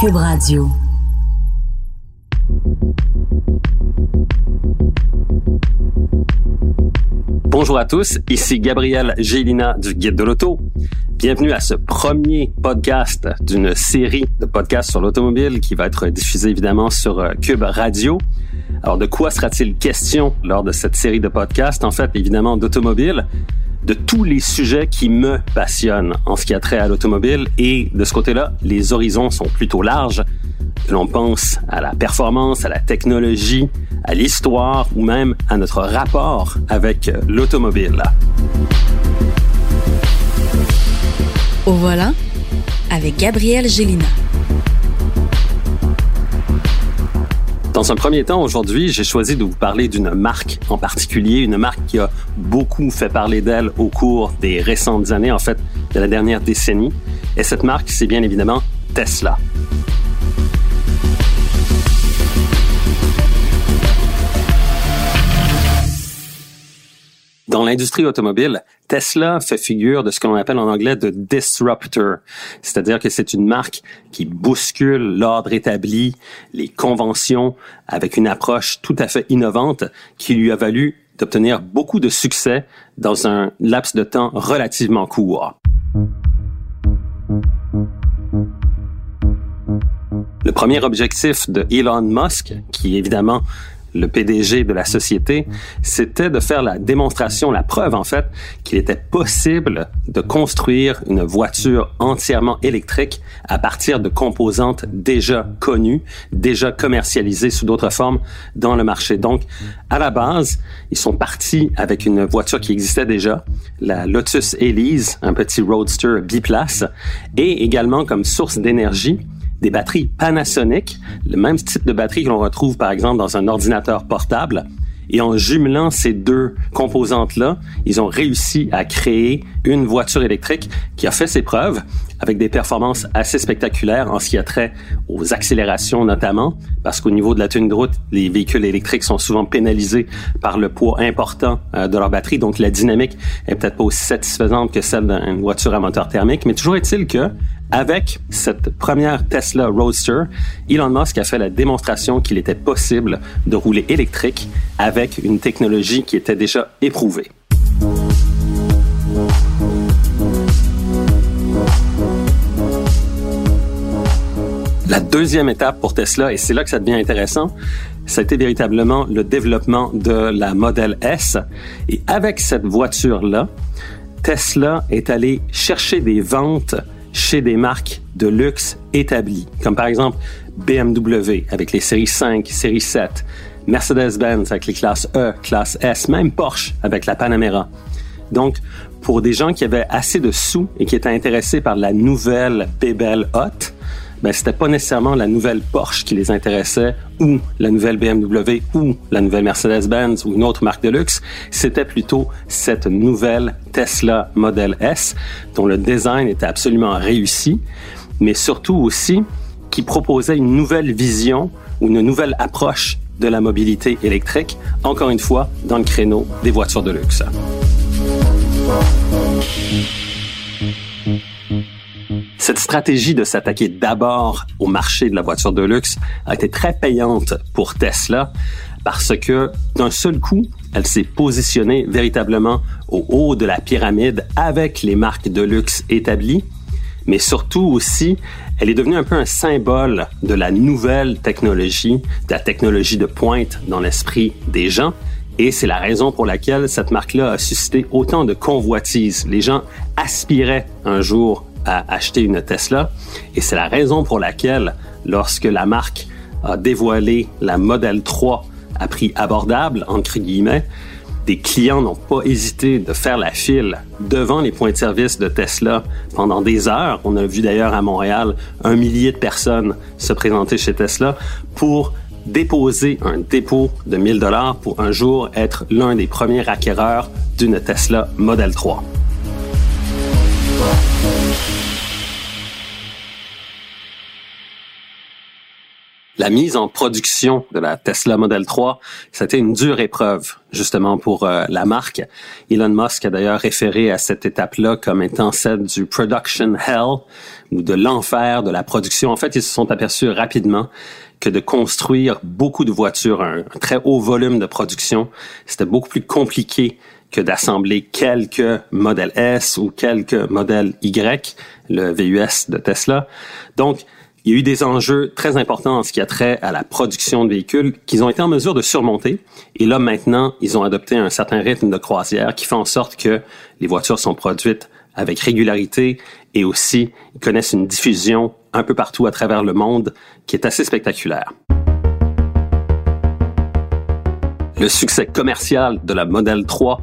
Cube Radio. Bonjour à tous, ici Gabriel Gélina du Guide de l'Auto. Bienvenue à ce premier podcast d'une série de podcasts sur l'automobile qui va être diffusé évidemment sur euh, Cube Radio. Alors de quoi sera-t-il question lors de cette série de podcasts? En fait, évidemment d'automobile, de tous les sujets qui me passionnent en ce qui a trait à l'automobile et de ce côté-là, les horizons sont plutôt larges. L'on pense à la performance, à la technologie, à l'histoire ou même à notre rapport avec l'automobile. Au voilà avec Gabriel Gélina. Dans un premier temps, aujourd'hui, j'ai choisi de vous parler d'une marque en particulier, une marque qui a beaucoup fait parler d'elle au cours des récentes années, en fait, de la dernière décennie. Et cette marque, c'est bien évidemment Tesla. Dans l'industrie automobile, Tesla fait figure de ce qu'on appelle en anglais de disruptor, c'est-à-dire que c'est une marque qui bouscule l'ordre établi, les conventions, avec une approche tout à fait innovante qui lui a valu d'obtenir beaucoup de succès dans un laps de temps relativement court. Le premier objectif de Elon Musk, qui évidemment le PDG de la société, c'était de faire la démonstration, la preuve en fait, qu'il était possible de construire une voiture entièrement électrique à partir de composantes déjà connues, déjà commercialisées sous d'autres formes dans le marché. Donc, à la base, ils sont partis avec une voiture qui existait déjà, la Lotus Elise, un petit roadster biplace, et également comme source d'énergie, des batteries Panasonic, le même type de batterie que l'on retrouve par exemple dans un ordinateur portable. Et en jumelant ces deux composantes-là, ils ont réussi à créer une voiture électrique qui a fait ses preuves avec des performances assez spectaculaires en ce qui a trait aux accélérations notamment, parce qu'au niveau de la tenue de route, les véhicules électriques sont souvent pénalisés par le poids important euh, de leur batterie, donc la dynamique est peut-être pas aussi satisfaisante que celle d'une voiture à moteur thermique, mais toujours est-il que avec cette première Tesla Roadster, Elon Musk a fait la démonstration qu'il était possible de rouler électrique avec une technologie qui était déjà éprouvée. La deuxième étape pour Tesla, et c'est là que ça devient intéressant, été véritablement le développement de la Model S. Et avec cette voiture-là, Tesla est allé chercher des ventes chez des marques de luxe établies, comme par exemple BMW avec les séries 5, série 7, Mercedes-Benz avec les classes E, classe S, même Porsche avec la Panamera. Donc, pour des gens qui avaient assez de sous et qui étaient intéressés par la nouvelle Bebel Hot, ben, c'était pas nécessairement la nouvelle Porsche qui les intéressait ou la nouvelle BMW ou la nouvelle Mercedes-Benz ou une autre marque de luxe. C'était plutôt cette nouvelle Tesla Model S dont le design était absolument réussi, mais surtout aussi qui proposait une nouvelle vision ou une nouvelle approche de la mobilité électrique, encore une fois, dans le créneau des voitures de luxe. Stratégie de s'attaquer d'abord au marché de la voiture de luxe a été très payante pour Tesla parce que d'un seul coup, elle s'est positionnée véritablement au haut de la pyramide avec les marques de luxe établies, mais surtout aussi, elle est devenue un peu un symbole de la nouvelle technologie, de la technologie de pointe dans l'esprit des gens. Et c'est la raison pour laquelle cette marque-là a suscité autant de convoitises. Les gens aspiraient un jour à acheter une Tesla. Et c'est la raison pour laquelle, lorsque la marque a dévoilé la Model 3 à prix abordable, entre guillemets, des clients n'ont pas hésité de faire la file devant les points de service de Tesla pendant des heures. On a vu d'ailleurs à Montréal un millier de personnes se présenter chez Tesla pour déposer un dépôt de 1000 dollars pour un jour être l'un des premiers acquéreurs d'une Tesla Model 3. La mise en production de la Tesla Model 3, c'était une dure épreuve justement pour euh, la marque. Elon Musk a d'ailleurs référé à cette étape-là comme étant celle du production hell ou de l'enfer de la production. En fait, ils se sont aperçus rapidement que de construire beaucoup de voitures, un, un très haut volume de production, c'était beaucoup plus compliqué que d'assembler quelques modèles S ou quelques modèles Y, le VUS de Tesla. Donc, il y a eu des enjeux très importants en ce qui a trait à la production de véhicules qu'ils ont été en mesure de surmonter. Et là, maintenant, ils ont adopté un certain rythme de croisière qui fait en sorte que les voitures sont produites avec régularité et aussi connaissent une diffusion un peu partout à travers le monde qui est assez spectaculaire. Le succès commercial de la Model 3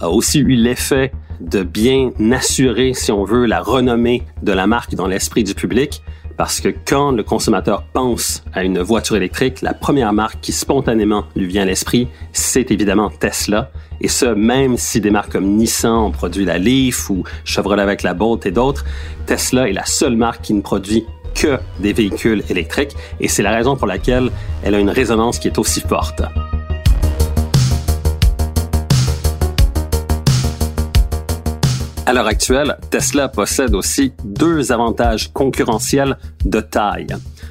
a aussi eu l'effet de bien assurer, si on veut, la renommée de la marque dans l'esprit du public. Parce que quand le consommateur pense à une voiture électrique, la première marque qui spontanément lui vient à l'esprit, c'est évidemment Tesla. Et ce, même si des marques comme Nissan ont produit la Leaf ou Chevrolet avec la Bolt et d'autres, Tesla est la seule marque qui ne produit que des véhicules électriques. Et c'est la raison pour laquelle elle a une résonance qui est aussi forte. À l'heure actuelle, Tesla possède aussi deux avantages concurrentiels de taille.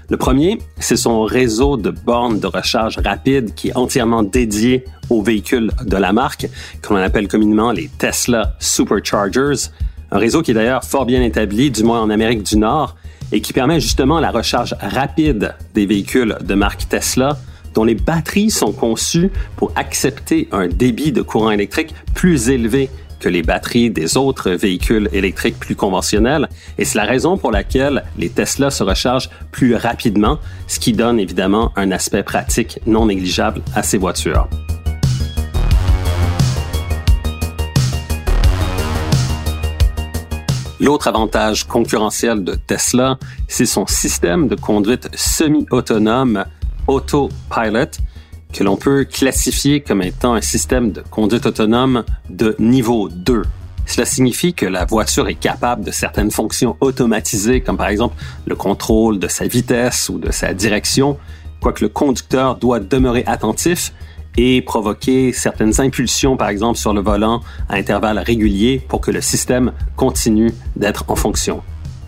Le premier, c'est son réseau de bornes de recharge rapide qui est entièrement dédié aux véhicules de la marque, qu'on appelle communément les Tesla Superchargers, un réseau qui est d'ailleurs fort bien établi, du moins en Amérique du Nord, et qui permet justement la recharge rapide des véhicules de marque Tesla, dont les batteries sont conçues pour accepter un débit de courant électrique plus élevé que les batteries des autres véhicules électriques plus conventionnels. Et c'est la raison pour laquelle les Tesla se rechargent plus rapidement, ce qui donne évidemment un aspect pratique non négligeable à ces voitures. L'autre avantage concurrentiel de Tesla, c'est son système de conduite semi-autonome Autopilot, que l'on peut classifier comme étant un système de conduite autonome de niveau 2. Cela signifie que la voiture est capable de certaines fonctions automatisées, comme par exemple le contrôle de sa vitesse ou de sa direction, quoique le conducteur doit demeurer attentif et provoquer certaines impulsions, par exemple sur le volant, à intervalles réguliers pour que le système continue d'être en fonction.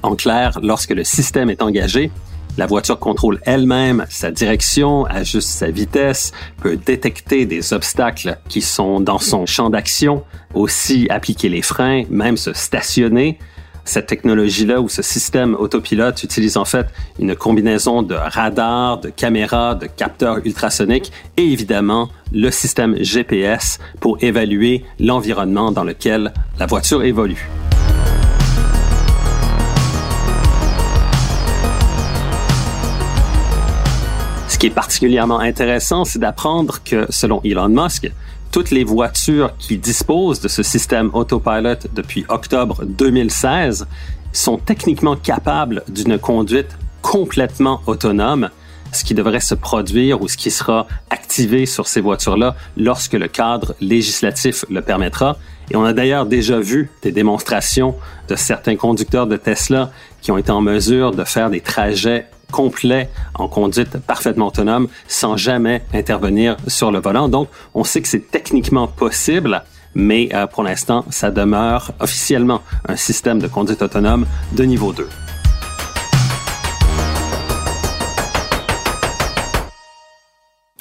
En clair, lorsque le système est engagé, la voiture contrôle elle-même sa direction, ajuste sa vitesse, peut détecter des obstacles qui sont dans son champ d'action, aussi appliquer les freins, même se stationner. Cette technologie-là ou ce système autopilote utilise en fait une combinaison de radars, de caméras, de capteurs ultrasoniques et évidemment le système GPS pour évaluer l'environnement dans lequel la voiture évolue. Qui est particulièrement intéressant, c'est d'apprendre que, selon Elon Musk, toutes les voitures qui disposent de ce système autopilot depuis octobre 2016 sont techniquement capables d'une conduite complètement autonome, ce qui devrait se produire ou ce qui sera activé sur ces voitures-là lorsque le cadre législatif le permettra. Et on a d'ailleurs déjà vu des démonstrations de certains conducteurs de Tesla qui ont été en mesure de faire des trajets complet en conduite parfaitement autonome sans jamais intervenir sur le volant. Donc, on sait que c'est techniquement possible, mais euh, pour l'instant, ça demeure officiellement un système de conduite autonome de niveau 2.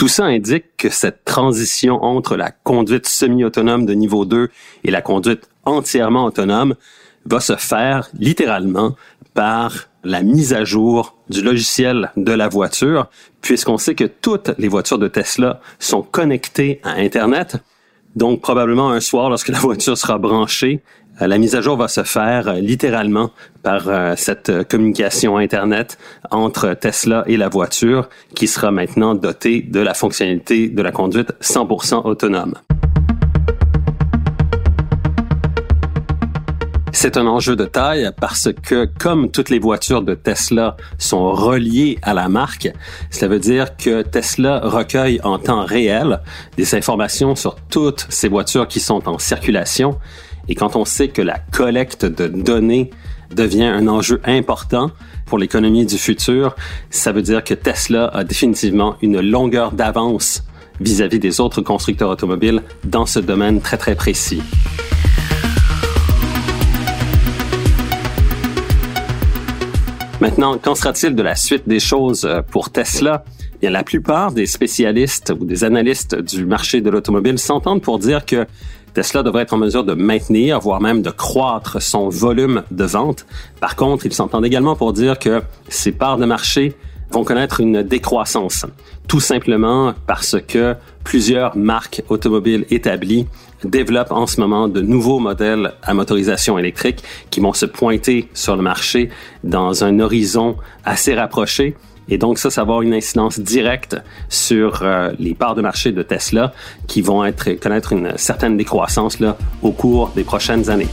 Tout ça indique que cette transition entre la conduite semi-autonome de niveau 2 et la conduite entièrement autonome va se faire littéralement par la mise à jour du logiciel de la voiture, puisqu'on sait que toutes les voitures de Tesla sont connectées à Internet. Donc, probablement un soir, lorsque la voiture sera branchée, euh, la mise à jour va se faire euh, littéralement par euh, cette communication Internet entre Tesla et la voiture qui sera maintenant dotée de la fonctionnalité de la conduite 100% autonome. C'est un enjeu de taille parce que comme toutes les voitures de Tesla sont reliées à la marque, cela veut dire que Tesla recueille en temps réel des informations sur toutes ces voitures qui sont en circulation. Et quand on sait que la collecte de données devient un enjeu important pour l'économie du futur, ça veut dire que Tesla a définitivement une longueur d'avance vis-à-vis des autres constructeurs automobiles dans ce domaine très très précis. Maintenant, qu'en sera-t-il de la suite des choses euh, pour Tesla? Bien, la plupart des spécialistes ou des analystes du marché de l'automobile s'entendent pour dire que Tesla devrait être en mesure de maintenir, voire même de croître son volume de vente. Par contre, ils s'entendent également pour dire que ses parts de marché vont connaître une décroissance, tout simplement parce que plusieurs marques automobiles établies développent en ce moment de nouveaux modèles à motorisation électrique qui vont se pointer sur le marché dans un horizon assez rapproché. Et donc ça, ça va avoir une incidence directe sur euh, les parts de marché de Tesla qui vont être, connaître une certaine décroissance là, au cours des prochaines années.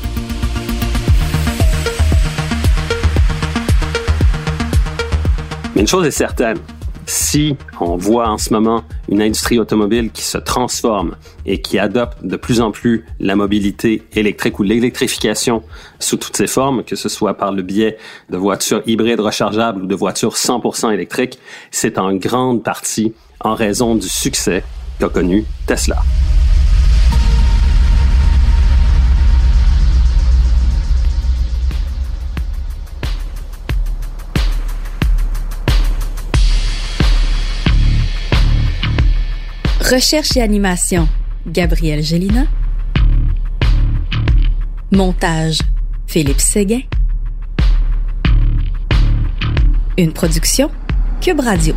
Mais une chose est certaine, si on voit en ce moment une industrie automobile qui se transforme et qui adopte de plus en plus la mobilité électrique ou l'électrification sous toutes ses formes, que ce soit par le biais de voitures hybrides rechargeables ou de voitures 100% électriques, c'est en grande partie en raison du succès qu'a connu Tesla. Recherche et animation, Gabriel Gélina. Montage, Philippe Séguin. Une production, Cube Radio.